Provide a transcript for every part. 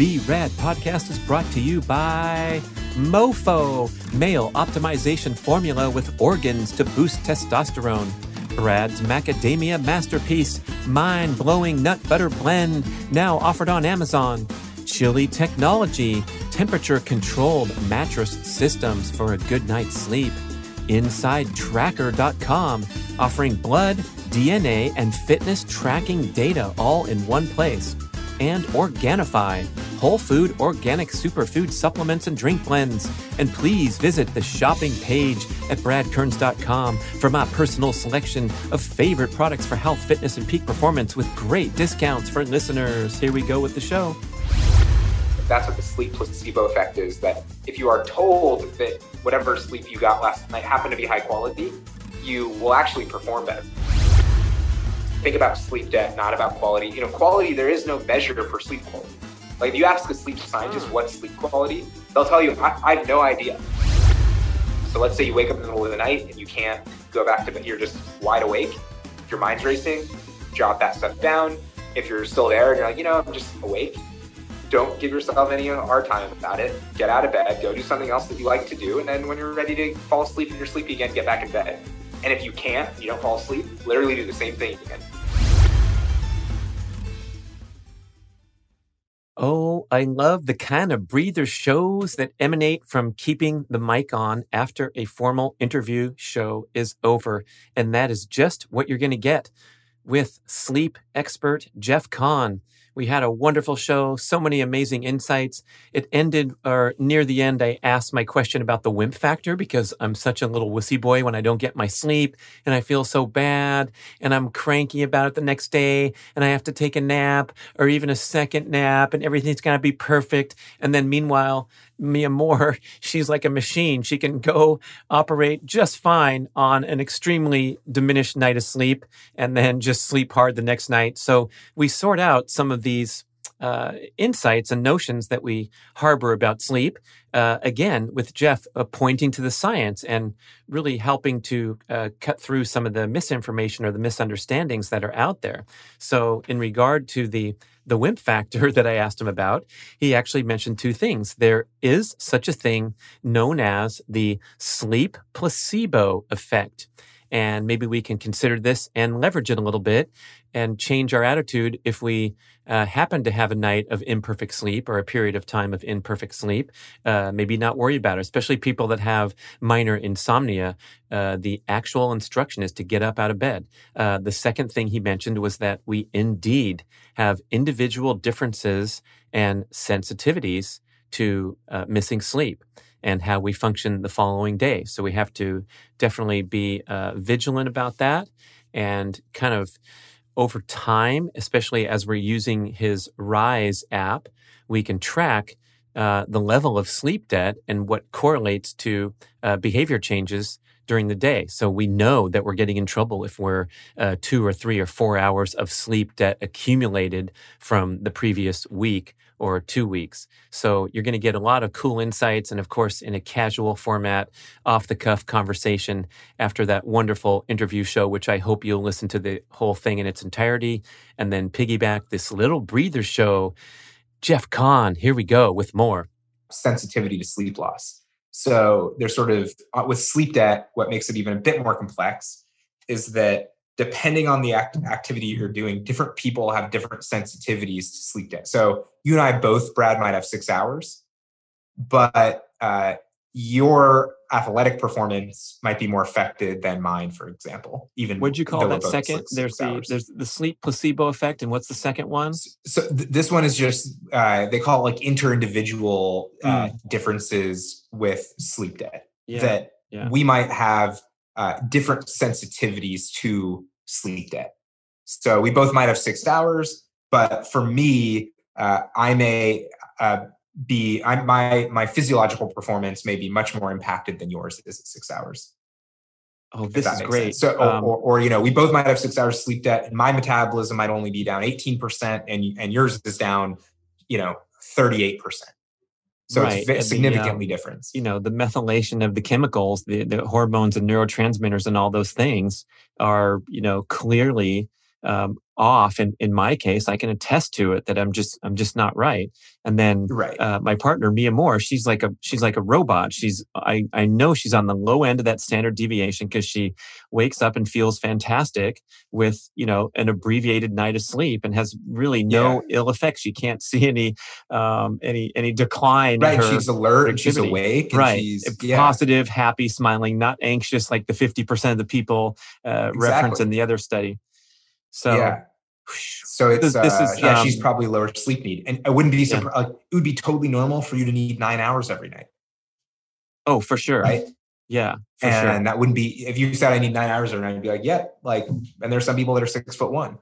Be Rad podcast is brought to you by MoFo, male optimization formula with organs to boost testosterone. Brad's Macadamia Masterpiece, mind blowing nut butter blend, now offered on Amazon. Chili Technology, temperature controlled mattress systems for a good night's sleep. InsideTracker.com, offering blood, DNA, and fitness tracking data all in one place. And Organifi, whole food organic superfood supplements and drink blends. And please visit the shopping page at bradkearns.com for my personal selection of favorite products for health, fitness, and peak performance with great discounts for listeners. Here we go with the show. That's what the sleep placebo effect is. That if you are told that whatever sleep you got last night happened to be high quality, you will actually perform better think about sleep debt, not about quality. You know, quality, there is no measure for sleep quality. Like if you ask a sleep scientist hmm. what's sleep quality, they'll tell you, I, I have no idea. So let's say you wake up in the middle of the night and you can't go back to bed, you're just wide awake. If your mind's racing, jot that stuff down. If you're still there and you're like, you know, I'm just awake, don't give yourself any hard time about it. Get out of bed, go do something else that you like to do, and then when you're ready to fall asleep and you're sleepy again, get back in bed. And if you can't, you don't fall asleep, literally do the same thing again. Oh, I love the kind of breather shows that emanate from keeping the mic on after a formal interview show is over. And that is just what you're going to get with sleep expert Jeff Kahn. We had a wonderful show, so many amazing insights. It ended, or near the end, I asked my question about the wimp factor because I'm such a little wussy boy when I don't get my sleep and I feel so bad and I'm cranky about it the next day and I have to take a nap or even a second nap and everything's got to be perfect. And then meanwhile, Mia Moore, she's like a machine. She can go operate just fine on an extremely diminished night of sleep and then just sleep hard the next night. So we sort out some of these uh, insights and notions that we harbor about sleep. Uh, again, with Jeff uh, pointing to the science and really helping to uh, cut through some of the misinformation or the misunderstandings that are out there. So, in regard to the the WIMP factor that I asked him about, he actually mentioned two things. There is such a thing known as the sleep placebo effect. And maybe we can consider this and leverage it a little bit and change our attitude if we uh, happen to have a night of imperfect sleep or a period of time of imperfect sleep. Uh, maybe not worry about it, especially people that have minor insomnia. Uh, the actual instruction is to get up out of bed. Uh, the second thing he mentioned was that we indeed have individual differences and sensitivities to uh, missing sleep and how we function the following day. So we have to definitely be uh, vigilant about that and kind of over time, especially as we're using his Rise app, we can track uh, the level of sleep debt and what correlates to uh, behavior changes during the day. So we know that we're getting in trouble if we're uh, two or three or four hours of sleep debt accumulated from the previous week or two weeks. So you're going to get a lot of cool insights. And of course, in a casual format, off the cuff conversation after that wonderful interview show, which I hope you'll listen to the whole thing in its entirety and then piggyback this little breather show. Jeff Kahn, here we go with more. Sensitivity to sleep loss. So there's sort of uh, with sleep debt, what makes it even a bit more complex is that depending on the act- activity you're doing, different people have different sensitivities to sleep debt. So you and I both, Brad, might have six hours, but uh, your athletic performance might be more affected than mine, for example. Even what'd you call that second? there's the there's the sleep placebo effect, and what's the second one? So th- this one is just uh, they call it like inter-individual uh, mm. differences with sleep debt. Yeah. That yeah. we might have uh, different sensitivities to sleep debt. So we both might have six hours, but for me, uh, I may uh, be I, my my physiological performance may be much more impacted than yours is at six hours. Oh, this is great. Sense. So, um, or, or, you know, we both might have six hours sleep debt, and my metabolism might only be down eighteen percent, and and yours is down, you know, thirty eight percent. So right. it's significantly the, different. You know, the methylation of the chemicals, the, the hormones and neurotransmitters and all those things are, you know, clearly um, off in, in my case i can attest to it that i'm just i'm just not right and then right. uh, my partner mia moore she's like a she's like a robot she's i i know she's on the low end of that standard deviation because she wakes up and feels fantastic with you know an abbreviated night of sleep and has really no yeah. ill effects she can't see any um any any decline right she's alert and she's awake and right she's, yeah. positive happy smiling not anxious like the 50% of the people uh, exactly. referenced in the other study so yeah. So it's this, this uh, is, yeah, um, she's probably lower sleep need, and I wouldn't be surprised. Yeah. Like, it would be totally normal for you to need nine hours every night. Oh, for sure. Right. Yeah. and sure. that wouldn't be if you said I need nine hours every night. I'd be like, yeah, like, and there's some people that are six foot one.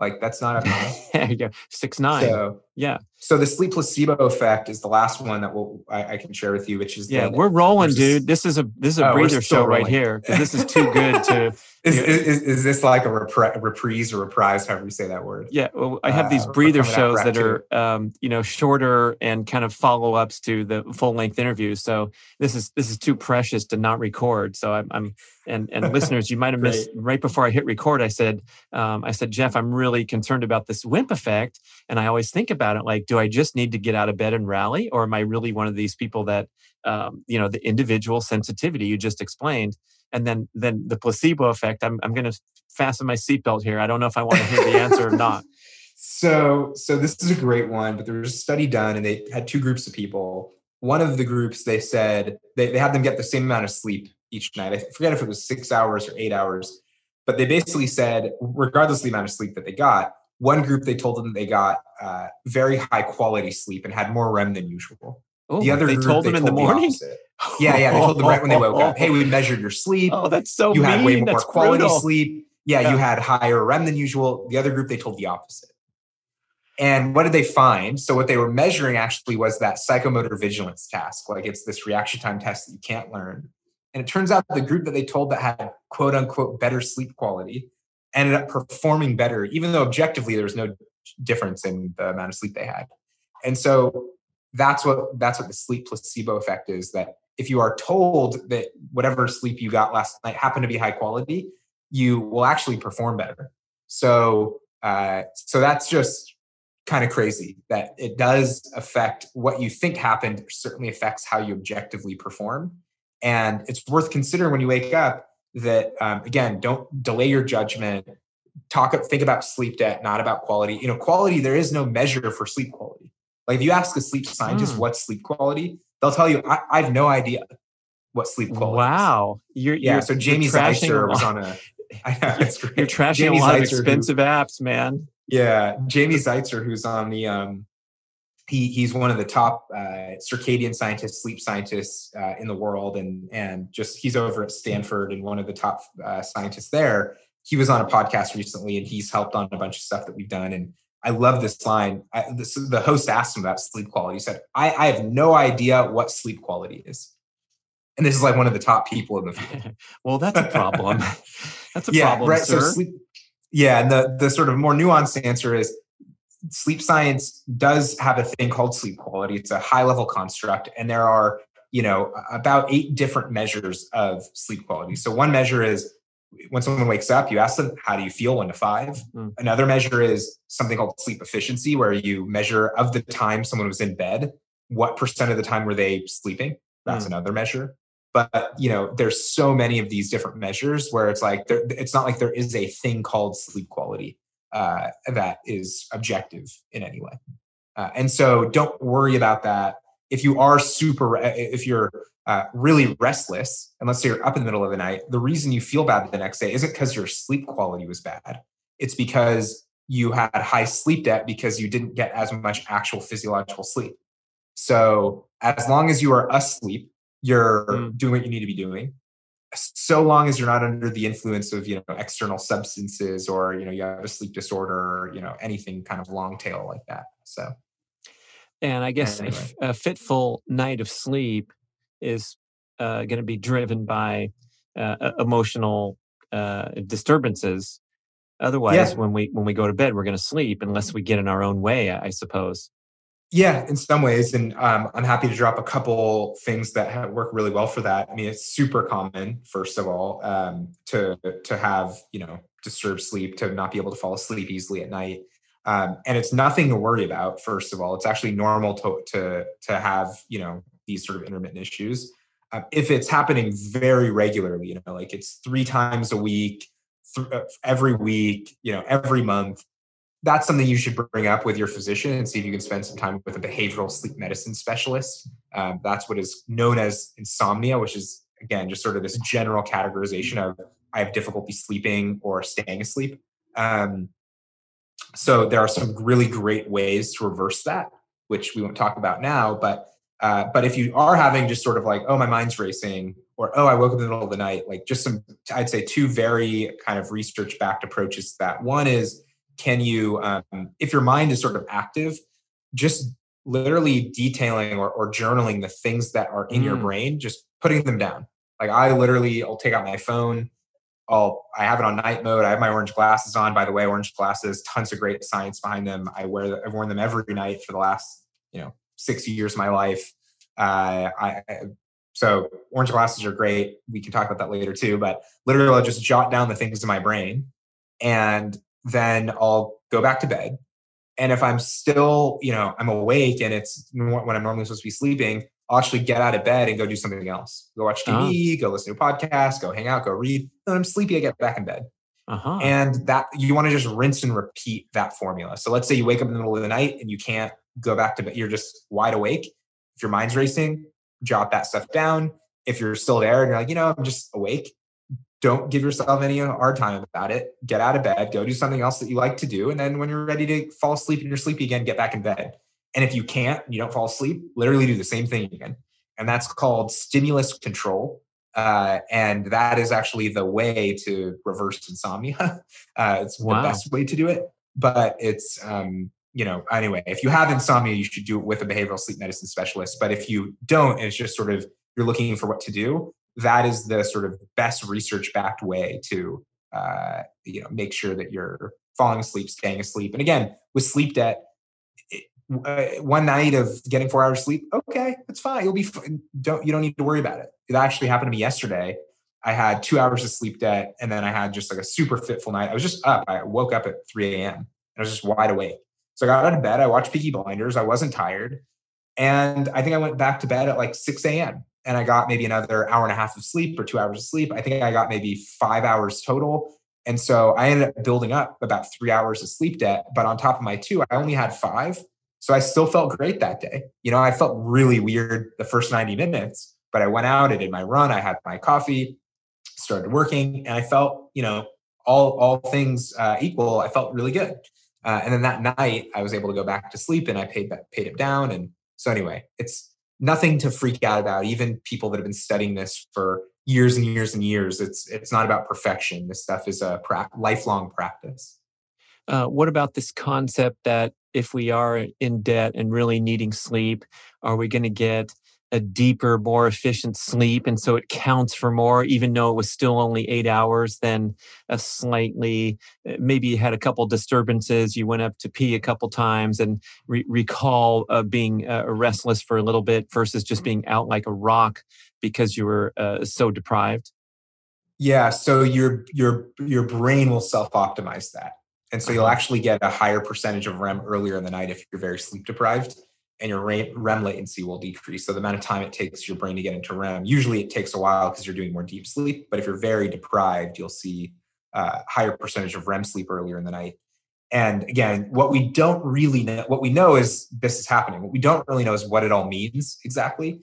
Like that's not a yeah, six nine. So, yeah. So the sleep placebo effect is the last one that we'll I, I can share with you, which is yeah, we're rolling, dude. This is a this is a oh, breather show rolling. right here. This is too good to. is, is, is, this like a repri- reprise or reprise, however you say that word? Yeah, well, I have these uh, breather shows that are um, you know shorter and kind of follow ups to the full length interviews. So this is this is too precious to not record. So I'm, I'm and and listeners, you might have missed right before I hit record. I said um, I said Jeff, I'm really concerned about this WIMP effect, and I always think about it like, do I just need to get out of bed and rally, or am I really one of these people that um, you know the individual sensitivity you just explained, and then then the placebo effect? I'm I'm going to fasten my seatbelt here. I don't know if I want to hear the answer or not. So so this is a great one, but there was a study done, and they had two groups of people. One of the groups they said they, they had them get the same amount of sleep each night. I forget if it was six hours or eight hours, but they basically said, regardless of the amount of sleep that they got, one group they told them they got uh, very high quality sleep and had more REM than usual. Oh, the other they group, told them they in told the morning. The yeah, yeah, they told them right when they woke up. Hey, we measured your sleep. Oh, that's so. You mean. had way more that's quality brutal. sleep. Yeah, yeah, you had higher REM than usual. The other group they told the opposite. And what did they find? So what they were measuring actually was that psychomotor vigilance task. Like it's this reaction time test that you can't learn. And it turns out the group that they told that had quote unquote better sleep quality ended up performing better, even though objectively there was no difference in the amount of sleep they had. And so that's what that's what the sleep placebo effect is that if you are told that whatever sleep you got last night happened to be high quality, you will actually perform better. So uh, so that's just kind of crazy that it does affect what you think happened certainly affects how you objectively perform and it's worth considering when you wake up that um, again don't delay your judgment talk think about sleep debt not about quality you know quality there is no measure for sleep quality like if you ask a sleep scientist mm. what's sleep quality they'll tell you I, I, have no idea what sleep quality wow is. you're yeah you're, so jamie zeitzer was on a I know, it's great. you're trashing jamie a lot zeitzer of expensive who, apps man yeah jamie zeitzer who's on the um he he's one of the top uh, circadian scientists, sleep scientists uh, in the world, and and just he's over at Stanford and one of the top uh, scientists there. He was on a podcast recently, and he's helped on a bunch of stuff that we've done. And I love this line. I, this, the host asked him about sleep quality. He said, I, "I have no idea what sleep quality is." And this is like one of the top people in the field. well, that's a problem. that's a yeah, problem, right? Sir. So sleep, yeah, and the the sort of more nuanced answer is sleep science does have a thing called sleep quality. It's a high level construct, and there are you know about eight different measures of sleep quality. So one measure is when someone wakes up, you ask them, "How do you feel?" One to five. Mm. Another measure is something called sleep efficiency, where you measure of the time someone was in bed, what percent of the time were they sleeping. That's mm. another measure. But you know, there's so many of these different measures where it's like there, it's not like there is a thing called sleep quality uh, that is objective in any way. Uh, and so don't worry about that. If you are super, if you're uh, really restless, and let's say you're up in the middle of the night, the reason you feel bad the next day isn't because your sleep quality was bad. It's because you had high sleep debt because you didn't get as much actual physiological sleep. So as long as you are asleep, you're mm. doing what you need to be doing so long as you're not under the influence of you know external substances or you know you have a sleep disorder or you know anything kind of long tail like that so and i guess anyway. a, a fitful night of sleep is uh, going to be driven by uh, emotional uh, disturbances otherwise yeah. when we when we go to bed we're going to sleep unless we get in our own way i suppose Yeah, in some ways, and um, I'm happy to drop a couple things that work really well for that. I mean, it's super common, first of all, um, to to have you know disturbed sleep, to not be able to fall asleep easily at night, um, and it's nothing to worry about. First of all, it's actually normal to to to have you know these sort of intermittent issues. Uh, if it's happening very regularly, you know, like it's three times a week, th- uh, every week, you know, every month, that's something you should bring up with your physician and see if you can spend some time with a behavioral sleep medicine specialist. Um, that's what is known as insomnia, which is again just sort of this general categorization of I have difficulty sleeping or staying asleep. Um, so there are some really great ways to reverse that, which we won't talk about now. But uh, but if you are having just sort of like, oh, my mind's racing, or oh, I woke up in the middle of the night, like just some, I'd say two very kind of research backed approaches to that. One is can you um, if your mind is sort of active just literally detailing or, or journaling the things that are in mm. your brain just putting them down like i literally i'll take out my phone I'll I have it on night mode. I have my orange glasses on. By the way, orange glasses, tons of great science behind them. I wear I've worn them every night for the last you know six years of my life. Uh, I so orange glasses are great. We can talk about that later too. But literally, I'll just jot down the things in my brain, and then I'll go back to bed. And if I'm still, you know, I'm awake and it's when I'm normally supposed to be sleeping, I'll actually get out of bed and go do something else. Go watch TV, uh-huh. go listen to a podcast, go hang out, go read. Then I'm sleepy, I get back in bed. Uh-huh. And that you want to just rinse and repeat that formula. So let's say you wake up in the middle of the night and you can't go back to bed. You're just wide awake. If your mind's racing, jot that stuff down. If you're still there and you're like, you know, I'm just awake, don't give yourself any hard time about it. Get out of bed, go do something else that you like to do. And then when you're ready to fall asleep and you're sleepy again, get back in bed. And if you can't, you don't fall asleep, literally do the same thing again. And that's called stimulus control. Uh, and that is actually the way to reverse insomnia. Uh, it's wow. the best way to do it. But it's, um, you know, anyway, if you have insomnia, you should do it with a behavioral sleep medicine specialist. But if you don't, it's just sort of you're looking for what to do, that is the sort of best research backed way to uh, you know make sure that you're falling asleep staying asleep. And again with sleep debt uh, one night of getting four hours sleep okay that's fine. You'll be don't you don't need to worry about it. It actually happened to me yesterday. I had two hours of sleep debt and then i had just like a super fitful night. I was just up. I woke up at 3 a.m and i was just wide awake. So i got out of bed. I watched peaky blinders. I wasn't tired and i think i went back to bed at like 6 a.m and I got maybe another hour and a half of sleep or two hours of sleep. I think I got maybe five hours total. And so I ended up building up about three hours of sleep debt. But on top of my two, I only had five. So I still felt great that day. You know, I felt really weird the first 90 minutes, but I went out, I did my run, I had my coffee, started working, and I felt, you know, all all things uh, equal, I felt really good. Uh, and then that night, I was able to go back to sleep, and I paid that, paid it down. And so anyway, it's nothing to freak out about. Even people that have been studying this for years and years and years, it's it's not about perfection. This stuff is a pra- lifelong practice. Uh, what about this concept that if we are in debt and really needing sleep, are we going to get a deeper, more efficient sleep. And so it counts for more, even though it was still only eight hours, than a slightly, eh, maybe you had a couple disturbances, you went up to pee a couple times and re- recall uh, being uh, restless for a little bit versus just being out like a rock because you were uh, so deprived. Yeah. So your, your, your brain will self optimize that. And so you'll uh-huh. actually get a higher percentage of REM earlier in the night if you're very sleep deprived and your REM latency will decrease. So the amount of time it takes your brain to get into REM, usually it takes a while because you're doing more deep sleep. But if you're very deprived, you'll see a higher percentage of REM sleep earlier in the night. And again, what we don't really know, what we know is this is happening. What we don't really know is what it all means exactly.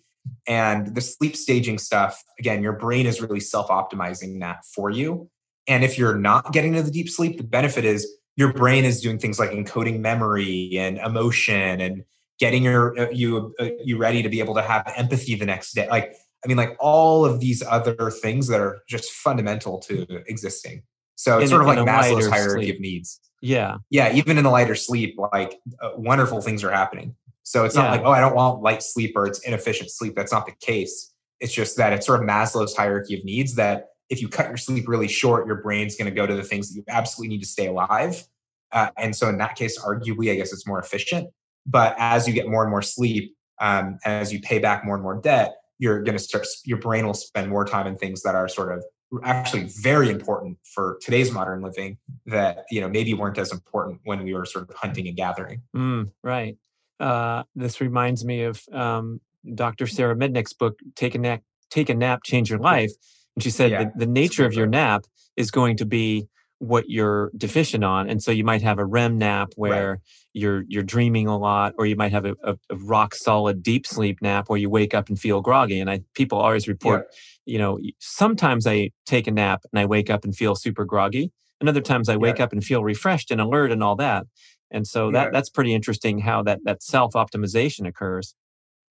And the sleep staging stuff, again, your brain is really self optimizing that for you. And if you're not getting to the deep sleep, the benefit is your brain is doing things like encoding memory and emotion and getting your uh, you uh, you ready to be able to have empathy the next day. Like i mean like all of these other things that are just fundamental to existing. So it's in, sort of like maslow's hierarchy sleep. of needs. Yeah. Yeah even in the lighter sleep like uh, wonderful things are happening. So it's not yeah. like oh i don't want light sleep or it's inefficient sleep. That's not the case. It's just that it's sort of maslow's hierarchy of needs that if you cut your sleep really short your brain's going to go to the things that you absolutely need to stay alive. Uh, and so in that case arguably i guess it's more efficient but as you get more and more sleep um, as you pay back more and more debt you're going to start your brain will spend more time in things that are sort of actually very important for today's modern living that you know maybe weren't as important when we were sort of hunting and gathering. Mm, right. Uh, this reminds me of um, dr sara mednick's book take a nap take a nap change your life. And she said yeah, the, the nature of your nap is going to be what you're deficient on and so you might have a rem nap where right. you're you're dreaming a lot or you might have a, a, a, rock solid deep sleep nap where you wake up and feel groggy and i people always report yeah. you know sometimes i take a nap and i wake up and feel super groggy and other times i wake yeah. up and feel refreshed and alert and all that and so that that's pretty interesting how that that self optimization occurs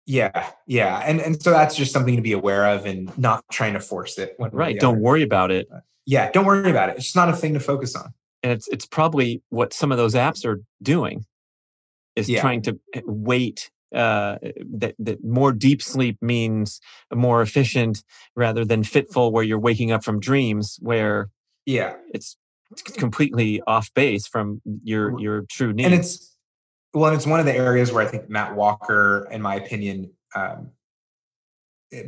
yeah, yeah, and and so that's just something to be aware of and not trying to force it. right, don't worry about it yeah, don't worry about it. It's not a thing to focus on. And it's it's probably what some of those apps are doing is yeah. trying to eh, wait uh, that, that more deep sleep means more efficient rather than fitful where you're waking up from dreams where yeah it's completely off base from your your true needs and it's well it's one of the areas where i think matt walker in my opinion um,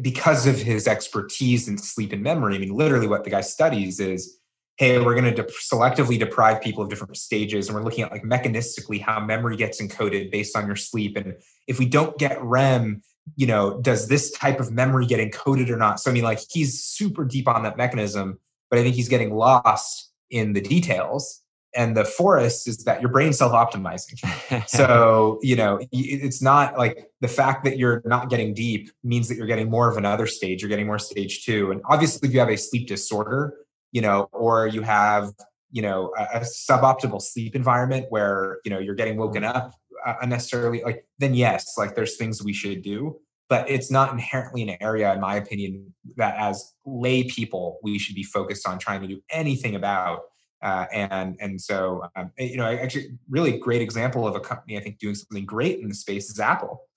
because of his expertise in sleep and memory, I mean, literally what the guy studies is, hey, we're going to de- selectively deprive people of different stages, and we're looking at like mechanistically how memory gets encoded based on your sleep, and if we don't get REM, you know, does this type of memory get encoded or not? So I mean, like he's super deep on that mechanism, but I think he's getting lost in the details and the forest is that your brain's self-optimizing. So you know it's not like the fact that you're not getting deep means that you're getting more of another stage. You're getting more stage two. And obviously if you have a sleep disorder you know or you have you know a, a suboptimal sleep environment where you know you're getting woken up uh, unnecessarily like then yes like there's things we should do. But it's not inherently an area in my opinion that as lay people we should be focused on trying to do anything about uh, and and so um, you know actually really great example of a company I think doing something great in the space is Apple.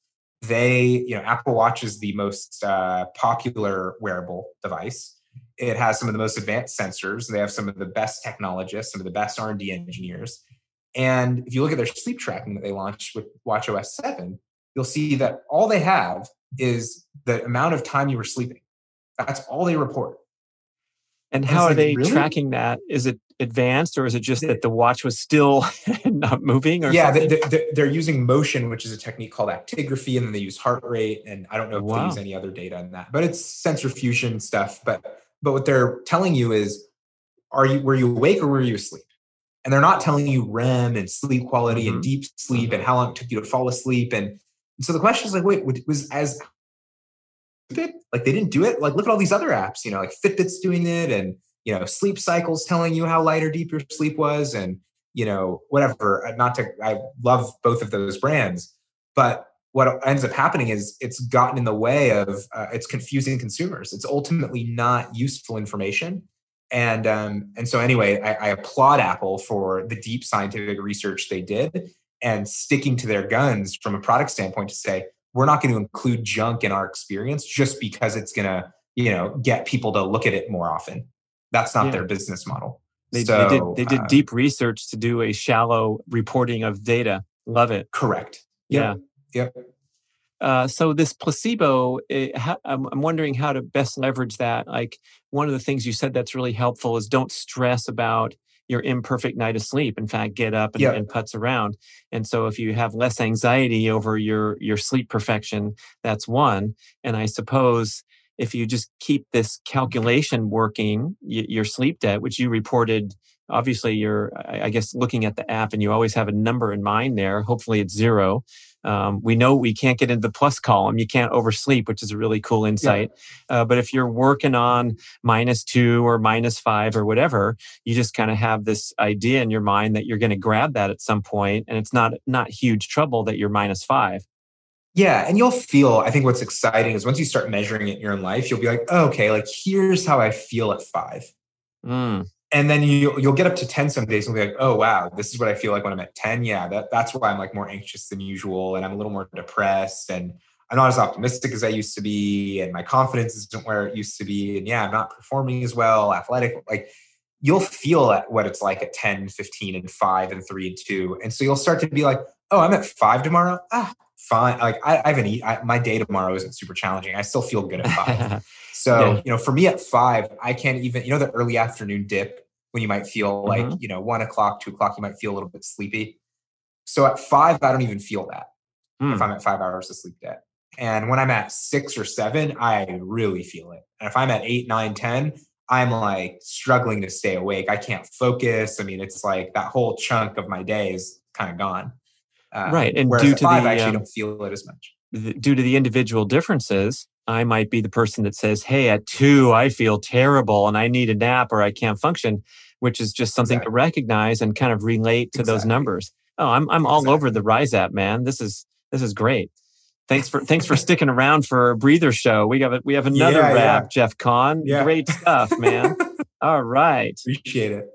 They you know Apple Watch is the most uh, popular wearable device. It has some of the most advanced sensors. They have some of the best technologists, some of the best R and D engineers. And if you look at their sleep tracking that they launched with Watch OS 7, you'll see that all they have is the amount of time you were sleeping. That's all they report. And how are like, they really? tracking that? Is it advanced, or is it just that the watch was still not moving? Or yeah, they, are using motion, which is a technique called actigraphy, and then they use heart rate. And I don't know if wow. they use any other data in that, but it's sensor fusion stuff. But but what they're telling you is, are you were you awake or were you asleep? And they're not telling you REM and sleep quality mm-hmm. and deep sleep and how long it took you to fall asleep. And, and so the question is like, wait, was as like they didn't do it. Like look at all these other apps, you know, like Fitbit's doing it and you know, Sleep Cycle's telling you how light or deep your sleep was and you know, whatever. Uh, not to I love both of those brands, but what ends up happening is it's gotten in the way of uh, it's confusing consumers. It's ultimately not useful information. And um, and so anyway, I, I applaud Apple for the deep scientific research they did and sticking to their guns from a product standpoint to say we're not going to include junk in our experience just because it's going to you know get people to look at it more often. That's not yeah. their business model. They, so, they did they did uh, deep research to do a shallow reporting of data. Love it. Correct. Yep. yeah. Yep. Uh, so this placebo, it, eh, ha, I'm, I'm wondering how to best leverage that. Like one of the things you said that's really helpful is don't stress about your imperfect night of sleep. In fact, get up and, yep. and putz around. And so if you have less anxiety over your your sleep perfection, that's one. And I suppose if you just keep this calculation working, your sleep debt, which you reported, obviously you're, I guess, looking at the app and you always have a number in mind there. Hopefully it's zero. Um, we know we can't get into the plus column. You can't oversleep, which is a really cool insight. Yeah. Uh, but if you're working on minus two or minus five or whatever, you just kind of have this idea in your mind that you're going to grab that at some point, and it's not not huge trouble that you're minus five. Yeah, and you'll feel. I think what's exciting is once you start measuring it in your own life, you'll be like, oh, okay, like here's how I feel at five. Mm and then you you'll get up to 10 some days and be like oh wow this is what i feel like when i'm at 10 yeah that, that's why i'm like more anxious than usual and i'm a little more depressed and i'm not as optimistic as i used to be and my confidence isn't where it used to be and yeah i'm not performing as well athletic like you'll feel at what it's like at 10 15 and 5 and 3 and 2 and so you'll start to be like oh, I'm at five tomorrow. Ah, fine. Like I, I haven't eat. I, my day tomorrow isn't super challenging. I still feel good at five. so yeah. you know, for me at five, I can't even. You know, the early afternoon dip when you might feel like mm-hmm. you know one o'clock, two o'clock, you might feel a little bit sleepy. So at five, I don't even feel that mm. if I'm at five hours of sleep day. And when I'm at six or seven, I really feel it. And if I'm at eight, nine, ten, I'm like struggling to stay awake. I can't focus. I mean, it's like that whole chunk of my day is kind of gone. Um, right. And due to five, the, I actually um, don't feel it as much. The, due to the individual differences, I might be the person that says, Hey, at two, I feel terrible and I need a nap or I can't function, which is just something exactly. to recognize and kind of relate to exactly. those numbers. Oh, I'm I'm all over the Rise app, man. This is this is great. Thanks for thanks for sticking around for a breather show. We have a, we have another yeah, wrap, yeah. Jeff Kahn. Yeah. Great stuff, man. all right. Appreciate it.